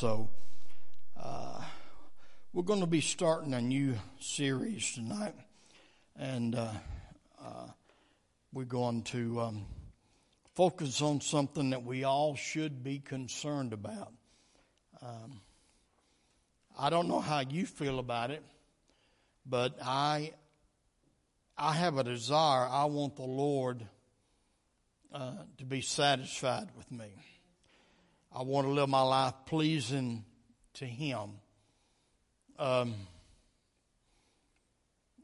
So, uh, we're going to be starting a new series tonight, and uh, uh, we're going to um, focus on something that we all should be concerned about. Um, I don't know how you feel about it, but I I have a desire. I want the Lord uh, to be satisfied with me. I want to live my life pleasing to Him. Um,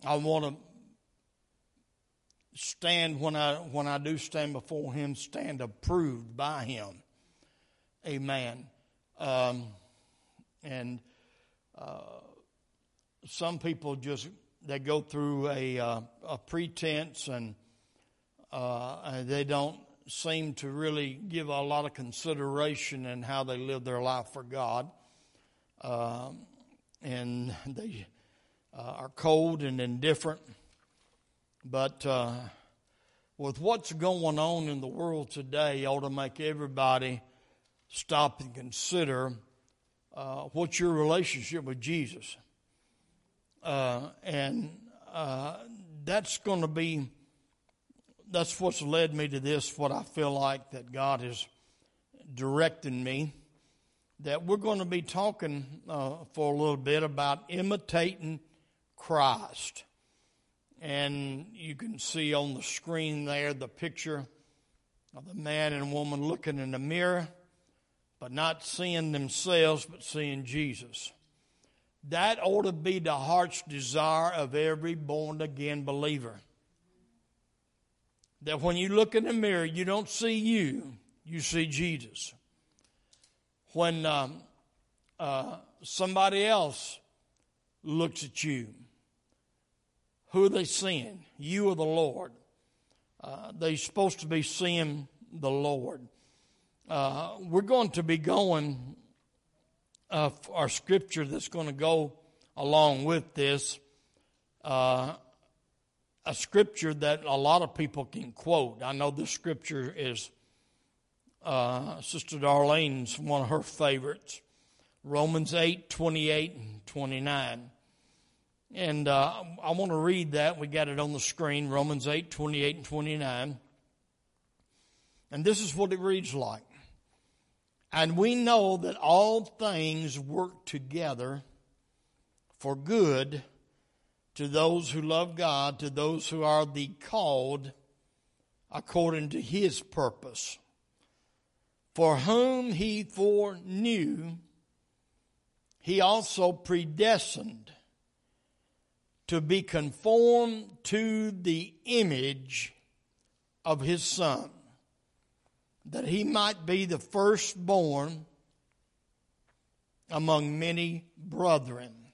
I want to stand when I when I do stand before Him, stand approved by Him. Amen. Um, and uh, some people just they go through a uh, a pretense and uh, they don't seem to really give a lot of consideration in how they live their life for God. Um, and they uh, are cold and indifferent. But uh, with what's going on in the world today, ought to make everybody stop and consider uh, what's your relationship with Jesus. Uh, and uh, that's going to be that's what's led me to this, what I feel like that God is directing me. That we're going to be talking uh, for a little bit about imitating Christ. And you can see on the screen there the picture of the man and woman looking in the mirror, but not seeing themselves, but seeing Jesus. That ought to be the heart's desire of every born again believer that when you look in the mirror, you don't see you, you see Jesus. When um, uh, somebody else looks at you, who are they seeing? You or the Lord? Uh, they're supposed to be seeing the Lord. Uh, we're going to be going, uh, our scripture that's going to go along with this uh, a scripture that a lot of people can quote. I know this scripture is uh, Sister Darlene's one of her favorites. Romans 8, 28 and 29. And uh, I want to read that. We got it on the screen, Romans 8, 28 and 29. And this is what it reads like. And we know that all things work together for good to those who love God, to those who are the called according to his purpose. For whom he foreknew, he also predestined to be conformed to the image of his son, that he might be the firstborn among many brethren.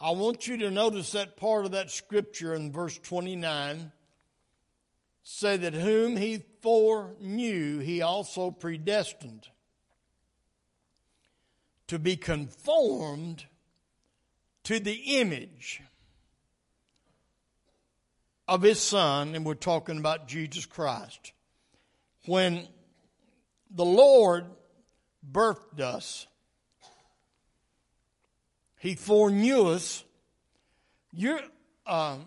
I want you to notice that part of that scripture in verse 29 say that whom he foreknew, he also predestined to be conformed to the image of his son, and we're talking about Jesus Christ. When the Lord birthed us, he foreknew us. Your, uh,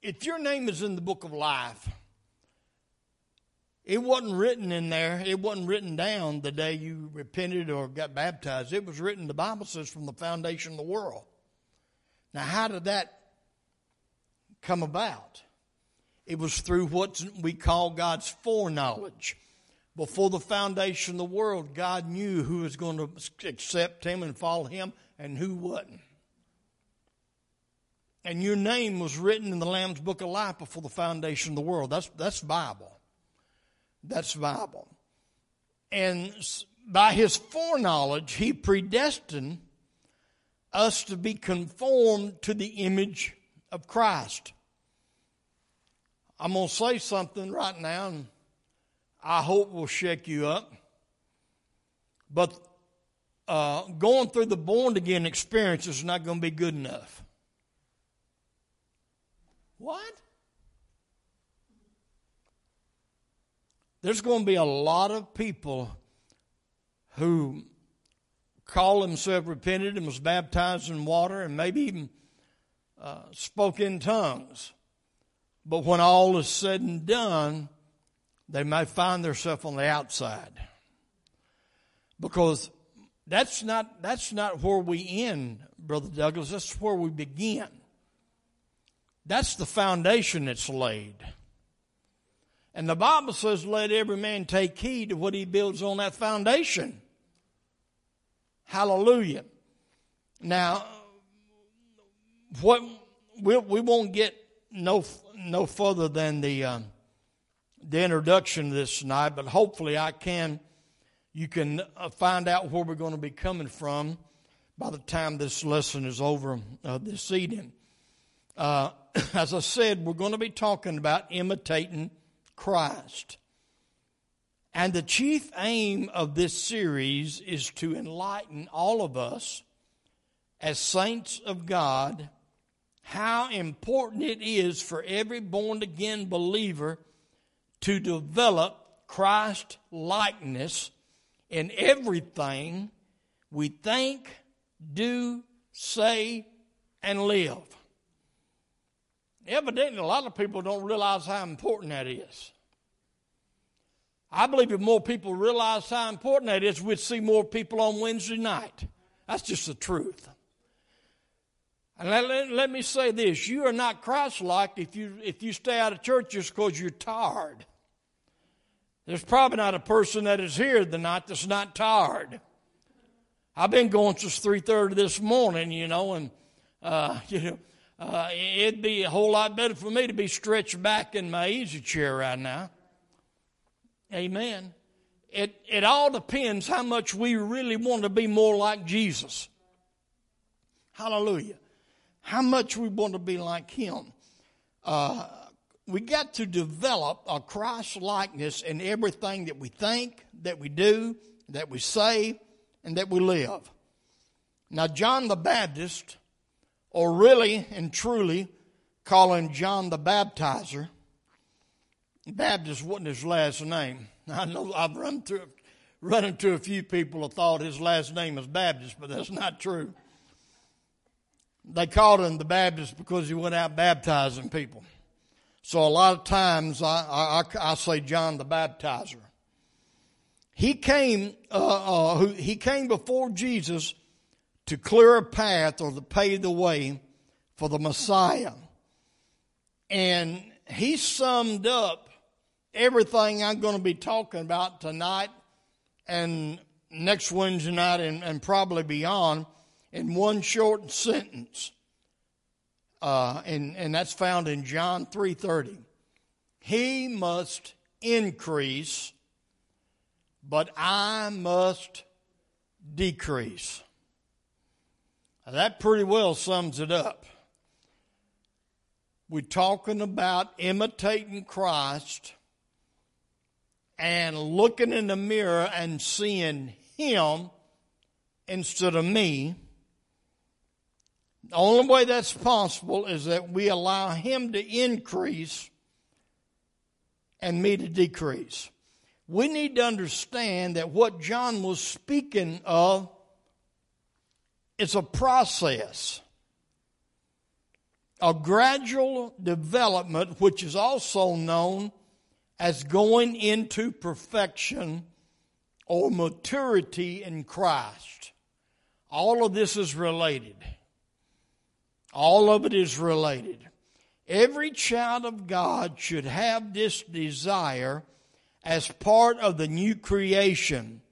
if your name is in the book of life, it wasn't written in there. It wasn't written down the day you repented or got baptized. It was written, the Bible says, from the foundation of the world. Now, how did that come about? It was through what we call God's foreknowledge before the foundation of the world, God knew who was going to accept him and follow him and who wasn't. And your name was written in the Lamb's Book of Life before the foundation of the world. That's, that's Bible. That's Bible. And by his foreknowledge, he predestined us to be conformed to the image of Christ. I'm going to say something right now, and I hope will shake you up. But uh, going through the born again experience is not going to be good enough. What? There's going to be a lot of people who call himself repented and was baptized in water and maybe even uh, spoke in tongues. But when all is said and done, they may find themselves on the outside. Because that's not, that's not where we end, Brother Douglas. That's where we begin. That's the foundation that's laid. And the Bible says, let every man take heed to what he builds on that foundation. Hallelujah. Now, what we, we won't get no no further than the um, the introduction this night, but hopefully I can you can uh, find out where we're going to be coming from by the time this lesson is over uh, this evening. Uh, as I said, we're going to be talking about imitating Christ. And the chief aim of this series is to enlighten all of us as saints of God how important it is for every born again believer to develop Christ likeness in everything we think, do, say, and live. Evidently, a lot of people don't realize how important that is. I believe if more people realize how important that is, we'd see more people on Wednesday night. That's just the truth. And let, let, let me say this you are not Christ like if you, if you stay out of church just because you're tired. There's probably not a person that is here tonight that's not tired. I've been going since 3.30 this morning, you know, and, uh, you know, uh, it'd be a whole lot better for me to be stretched back in my easy chair right now. Amen. It, it all depends how much we really want to be more like Jesus. Hallelujah. How much we want to be like Him. Uh, we got to develop a Christ likeness in everything that we think, that we do, that we say, and that we live. Now, John the Baptist, or really and truly calling John the Baptizer, Baptist wasn't his last name. I know I've run through, run into a few people who thought his last name was Baptist, but that's not true. They called him the Baptist because he went out baptizing people. So a lot of times I, I, I say John the Baptizer. He came, uh, uh, he came before Jesus to clear a path or to pave the way for the Messiah. And he summed up everything I'm going to be talking about tonight and next Wednesday night and, and probably beyond in one short sentence. Uh, and, and that's found in John 3.30. He must increase, but I must decrease. Now, that pretty well sums it up. We're talking about imitating Christ and looking in the mirror and seeing Him instead of me. The only way that's possible is that we allow Him to increase and me to decrease. We need to understand that what John was speaking of is a process, a gradual development, which is also known as going into perfection or maturity in Christ. All of this is related. All of it is related. Every child of God should have this desire as part of the new creation.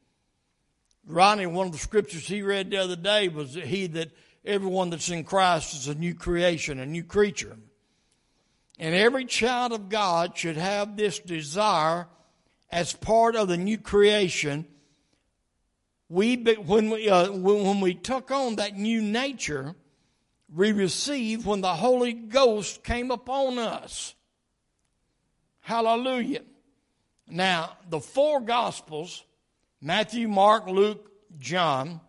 Ronnie, one of the scriptures he read the other day was that he that everyone that's in Christ is a new creation, a new creature. And every child of God should have this desire as part of the new creation. We, when we, uh, when we took on that new nature, we received when the Holy Ghost came upon us. Hallelujah. Now, the four Gospels, Matthew, Mark, Luke, John,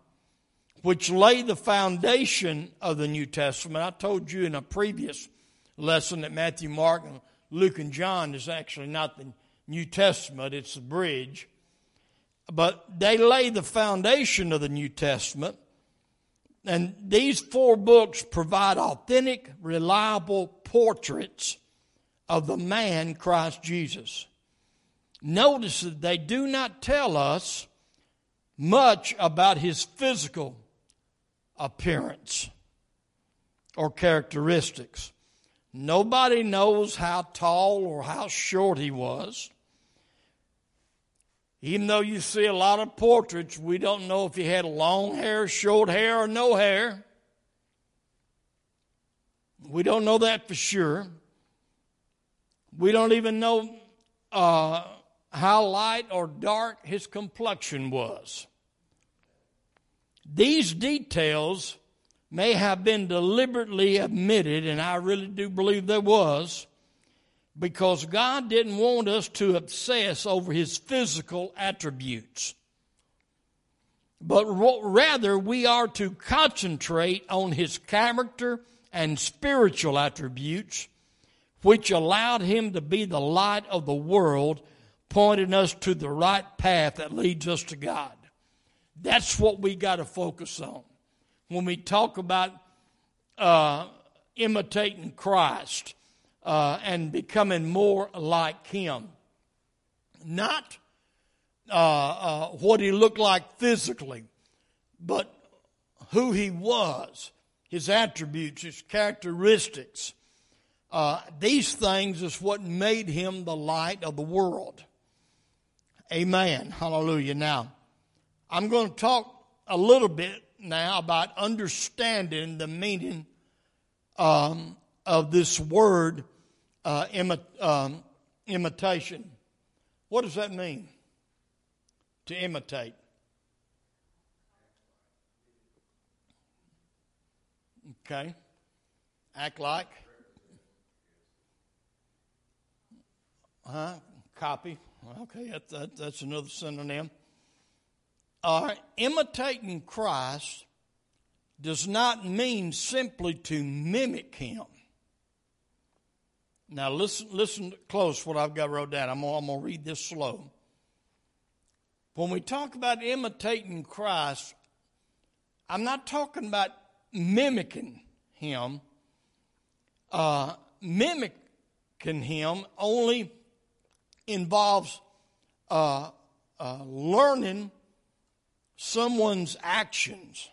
which lay the foundation of the New Testament. I told you in a previous lesson that Matthew, Mark, and Luke, and John is actually not the New Testament, it's the bridge. but they lay the foundation of the New Testament. And these four books provide authentic, reliable portraits of the man Christ Jesus. Notice that they do not tell us much about his physical appearance or characteristics. Nobody knows how tall or how short he was. Even though you see a lot of portraits, we don't know if he had long hair, short hair, or no hair. We don't know that for sure. We don't even know uh, how light or dark his complexion was. These details may have been deliberately omitted, and I really do believe there was, because God didn't want us to obsess over his physical attributes. But rather, we are to concentrate on his character and spiritual attributes, which allowed him to be the light of the world, pointing us to the right path that leads us to God. That's what we got to focus on. When we talk about uh, imitating Christ uh, and becoming more like Him, not uh, uh what He looked like physically, but who He was, His attributes, His characteristics. Uh, these things is what made Him the light of the world. Amen. Hallelujah. Now, I'm going to talk a little bit now about understanding the meaning um, of this word uh, imi- um, imitation. What does that mean? To imitate. Okay. Act like. Huh? Copy. Okay, that, that, that's another synonym uh, imitating Christ does not mean simply to mimic him. Now listen, listen close what I've got wrote down. I'm gonna, I'm gonna read this slow. When we talk about imitating Christ, I'm not talking about mimicking him. Uh, mimicking him only involves uh, uh, learning someone's actions.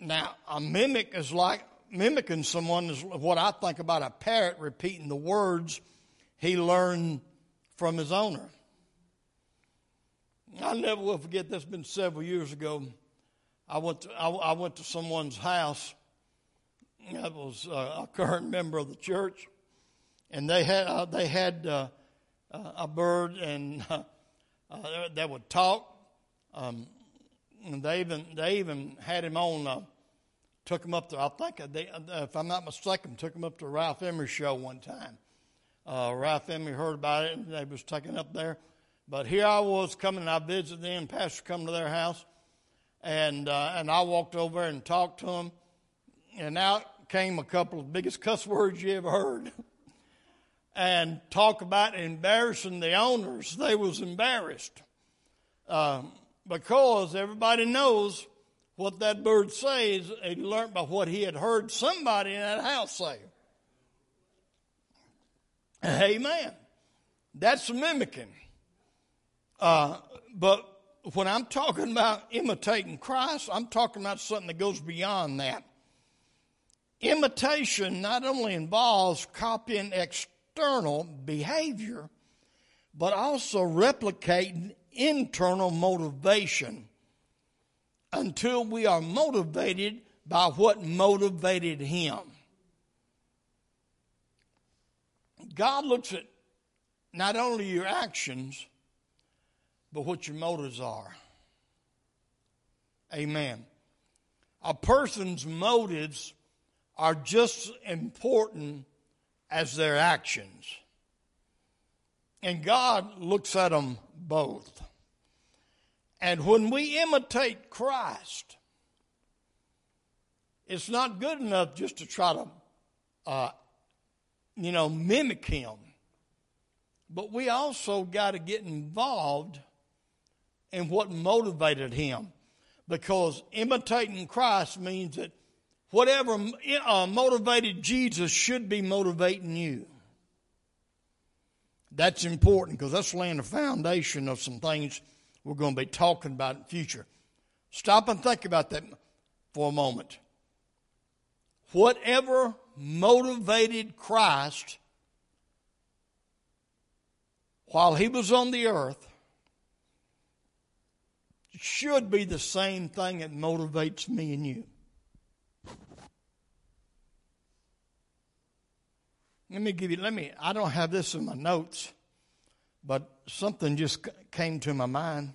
Now, a mimic is like mimicking someone is what I think about a parrot repeating the words he learned from his owner. I never will forget. That's been several years ago. I went to, I, I went to someone's house. That was uh, a current member of the church, and they had uh, they had uh, a bird and uh, that would talk um, they even they even had him on. Took him up to I think they, if I'm not mistaken, took him up to Ralph Emery's show one time. Uh, Ralph Emery heard about it and they was taken up there. But here I was coming, and I visited them. Pastor come to their house, and uh, and I walked over and talked to them, and out came a couple of biggest cuss words you ever heard. and talk about embarrassing the owners. They was embarrassed. Um, because everybody knows what that bird says. He learned by what he had heard somebody in that house say. Amen. That's mimicking. Uh, but when I'm talking about imitating Christ, I'm talking about something that goes beyond that. Imitation not only involves copying external behavior, but also replicating internal motivation until we are motivated by what motivated him. God looks at not only your actions, but what your motives are. Amen. A person's motives are just as important as their actions. And God looks at them both. And when we imitate Christ, it's not good enough just to try to, uh, you know, mimic him. But we also got to get involved in what motivated him. Because imitating Christ means that whatever uh, motivated Jesus should be motivating you. That's important because that's laying the foundation of some things we're going to be talking about in the future. Stop and think about that for a moment. Whatever motivated Christ while he was on the earth should be the same thing that motivates me and you. Let me give you, let me, I don't have this in my notes, but something just came to my mind.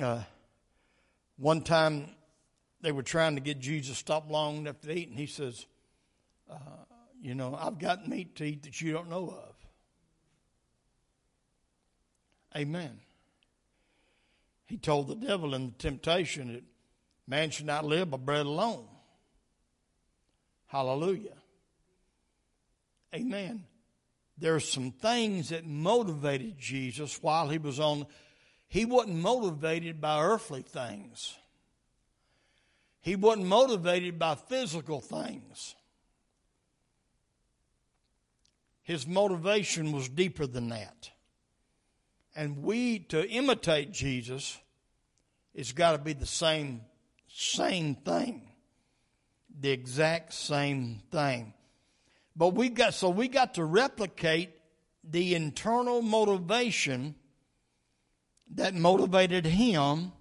Uh, one time they were trying to get Jesus stop long enough to eat, and he says, uh, You know, I've got meat to eat that you don't know of. Amen. He told the devil in the temptation that man should not live by bread alone. Hallelujah. Amen. There are some things that motivated Jesus while he was on. He wasn't motivated by earthly things. He wasn't motivated by physical things. His motivation was deeper than that. And we, to imitate Jesus, it's got to be the same, same thing. The exact same thing. But we got so we got to replicate the internal motivation that motivated him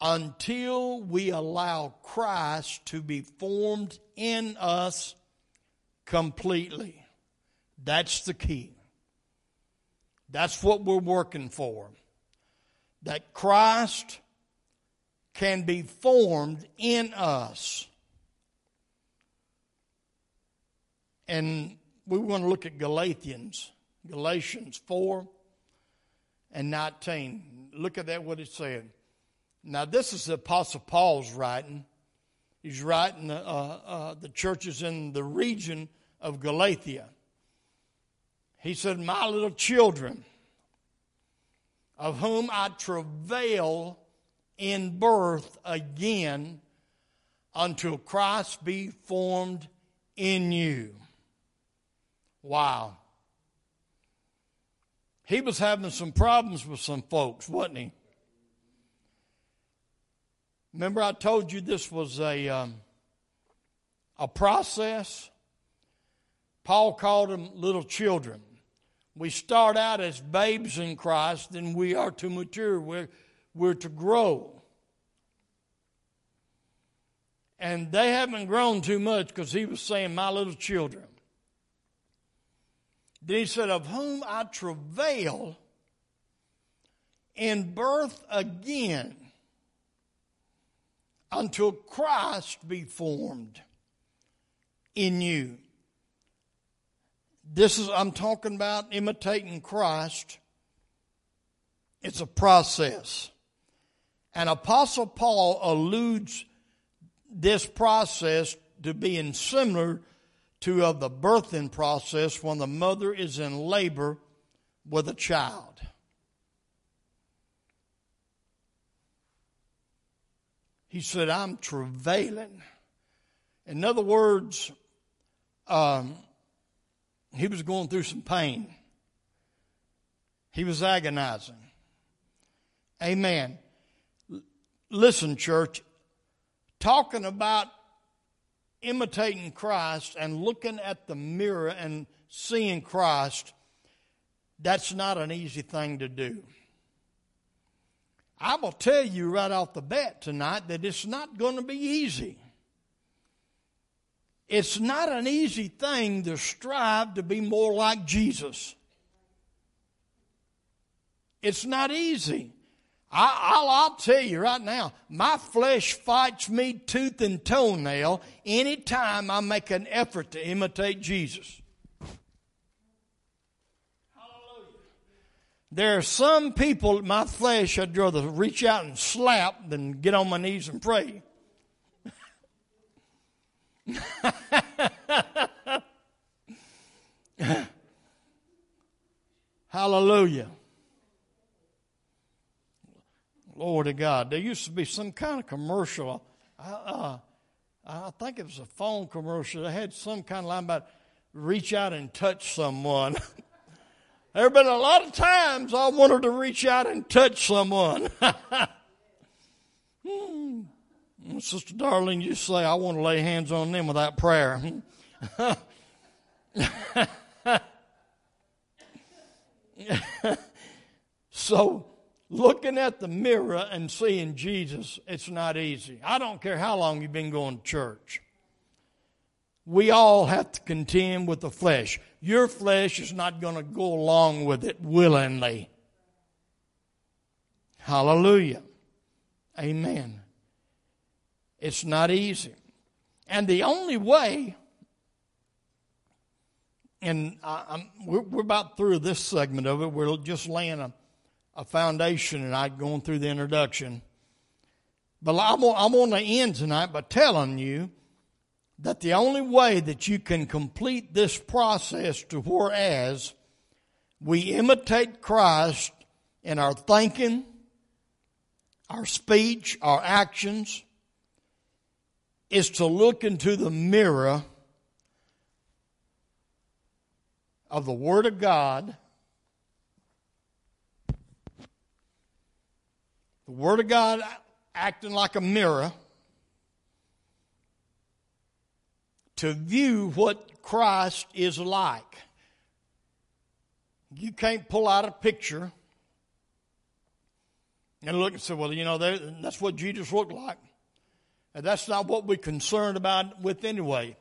until we allow Christ to be formed in us completely. That's the key. That's what we're working for. That Christ can be formed in us. And we want to look at Galatians, Galatians 4 and 19. Look at that, what it said. Now, this is the Apostle Paul's writing. He's writing uh, uh, the churches in the region of Galatia. He said, My little children, of whom I travail in birth again until Christ be formed in you. Wow. He was having some problems with some folks, wasn't he? Remember, I told you this was a, um, a process? Paul called them little children. We start out as babes in Christ, then we are to mature. We're, we're to grow. And they haven't grown too much because he was saying, My little children. Then he said, Of whom I travail in birth again until Christ be formed in you. This is, I'm talking about imitating Christ. It's a process. And Apostle Paul alludes this process to being similar to of the birthing process when the mother is in labor with a child. He said, I'm travailing. In other words, um, he was going through some pain. He was agonizing. Amen. Listen, church, talking about imitating Christ and looking at the mirror and seeing Christ, that's not an easy thing to do. I will tell you right off the bat tonight that it's not going to be easy. It's not an easy thing to strive to be more like Jesus. It's not easy. I, will I'll tell you right now, my flesh fights me tooth and toenail anytime I make an effort to imitate Jesus. Hallelujah. There are some people, my flesh, I'd rather reach out and slap than get on my knees and pray. Hallelujah. Glory to God. There used to be some kind of commercial. Uh, I think it was a phone commercial. They had some kind of line about reach out and touch someone. there have been a lot of times I wanted to reach out and touch someone. hmm. Sister Darlene, you say, I want to lay hands on them without prayer. so, looking at the mirror and seeing Jesus, it's not easy. I don't care how long you've been going to church. We all have to contend with the flesh. Your flesh is not going to go along with it willingly. Hallelujah. Amen. It's not easy. And the only way, and I, we're, we're, about through this segment of it, we're just laying a, a foundation tonight, going through the introduction. But I'm, going to end tonight by telling you that the only way that you can complete this process to whereas we imitate Christ in our thinking, our speech, our actions, is to look into the mirror of the Word of God. The Word of God acting like a mirror to view what Christ is like. You can't pull out a picture and look and say, well, you know, that's what Jesus looked like. And that's not what we're concerned about with anyway.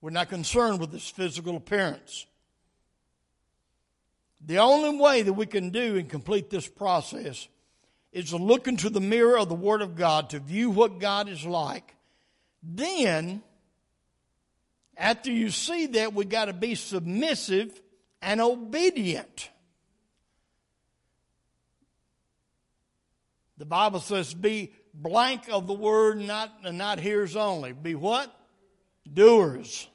We're not concerned with his physical appearance. The only way that we can do and complete this process is to look into the mirror of the Word of God to view what God is like. Then, after you see that, we got to be submissive and obedient. The Bible says, be blank of the word, not, not hearers only. Be what? Doers.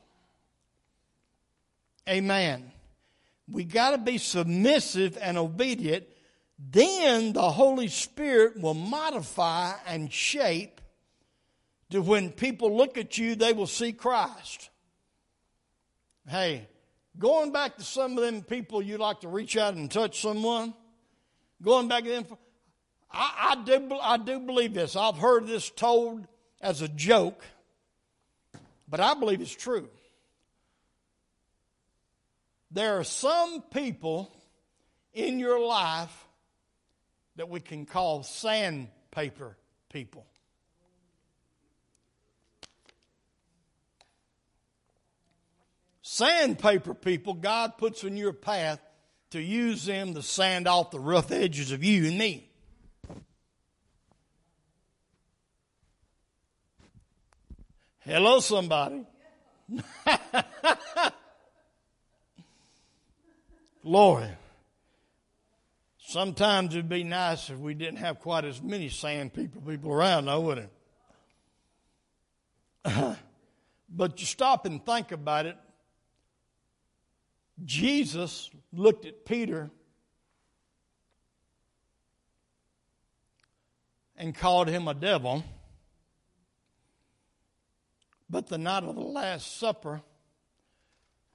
Amen. We got to be submissive and obedient. Then the Holy Spirit will modify and shape to when people look at you, they will see Christ. Hey, going back to some of them people you like to reach out and touch someone, going back to them, I, I, do, I do believe this. I've heard this told as a joke, but I believe it's true. There are some people in your life that we can call sandpaper people. Sandpaper people, God puts in your path to use them to sand off the rough edges of you and me. Hello, somebody. Lord, sometimes it'd be nice if we didn't have quite as many sand people people around, though, wouldn't it? but you stop and think about it. Jesus looked at Peter and called him a devil. But the night of the Last Supper,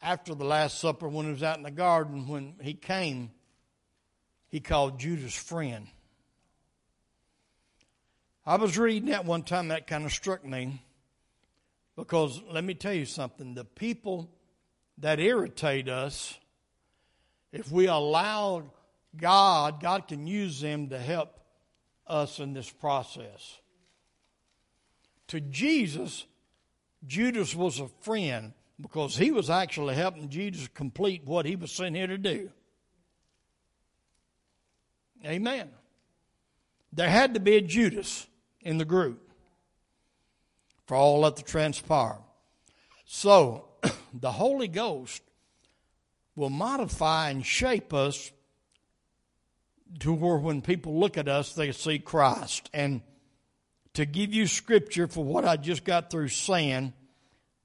after the Last Supper, when he was out in the garden, when he came, he called Judas friend. I was reading that one time, that kind of struck me. Because let me tell you something the people that irritate us, if we allow God, God can use them to help us in this process. To Jesus, Judas was a friend because he was actually helping Jesus complete what he was sent here to do. Amen. There had to be a Judas in the group for all that to transpire. So, the Holy Ghost will modify and shape us to where when people look at us, they see Christ. And to give you scripture for what I just got through saying,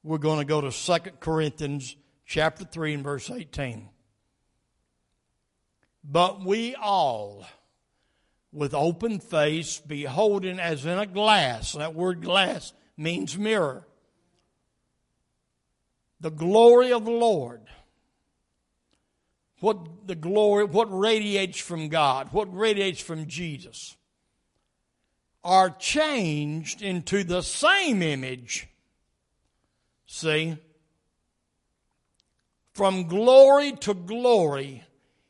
we're going to go to 2 Corinthians chapter 3 and verse 18. But we all, with open face, beholding as in a glass. That word glass means mirror. The glory of the Lord. What the glory, what radiates from God, what radiates from Jesus, are changed into the same image. See? From glory to glory,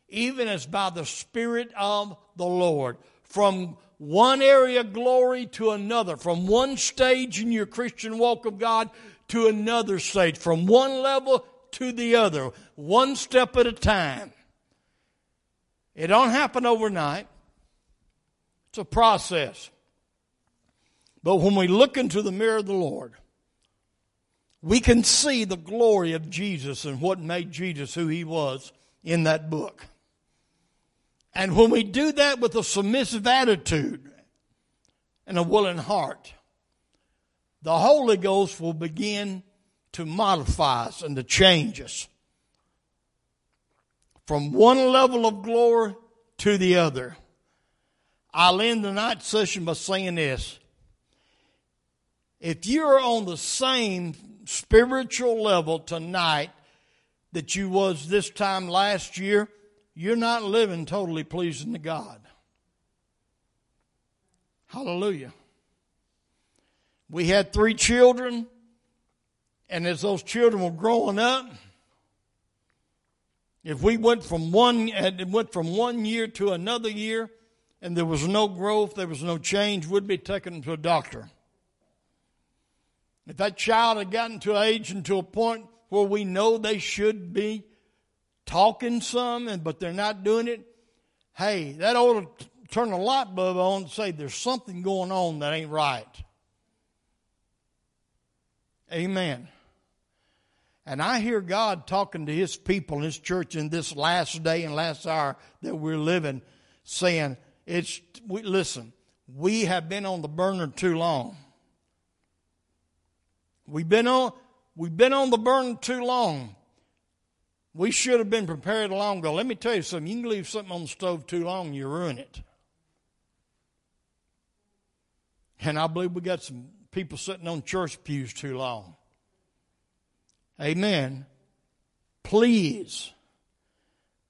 even as by the Spirit of the Lord. From one area of glory to another, from one stage in your Christian walk of God to another stage, from one level to the other, one step at a time. It don't happen overnight. It's a process. But when we look into the mirror of the Lord, we can see the glory of Jesus and what made Jesus who he was in that book. And when we do that with a submissive attitude and a willing heart, the Holy Ghost will begin to modify us and to change us from one level of glory to the other. I'll end the night session by saying this. If you're on the same spiritual level tonight that you was this time last year, you're not living totally pleasing to God. Hallelujah. We had three children, and as those children were growing up, if we went from one went from one year to another year, and there was no growth, there was no change, we'd be taken to a doctor. If that child had gotten to an age and to a point where we know they should be talking some, and but they're not doing it, hey, that ought to turn a light bulb on and say there's something going on that ain't right. Amen. And I hear God talking to His people in His church in this last day and last hour that we're living, saying, "It's we, listen. We have been on the burner too long. We've been on we've been on the burner too long. We should have been prepared long ago. Let me tell you something. You can leave something on the stove too long, you ruin it. And I believe we got some people sitting on church pews too long. Amen. Please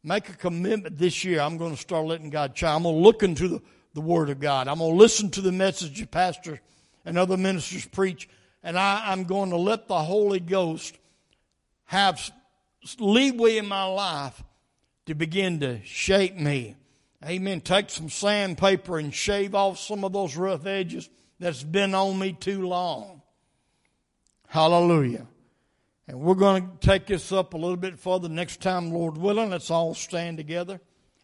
make a commitment this year. I'm going to start letting God chime. I'm going to look into the, the Word of God. I'm going to listen to the message of pastor and other ministers preach. And I, I'm going to let the Holy Ghost have leeway in my life to begin to shape me. Amen. Take some sandpaper and shave off some of those rough edges that's been on me too long. Hallelujah. And we're going to take this up a little bit further next time, Lord willing. Let's all stand together.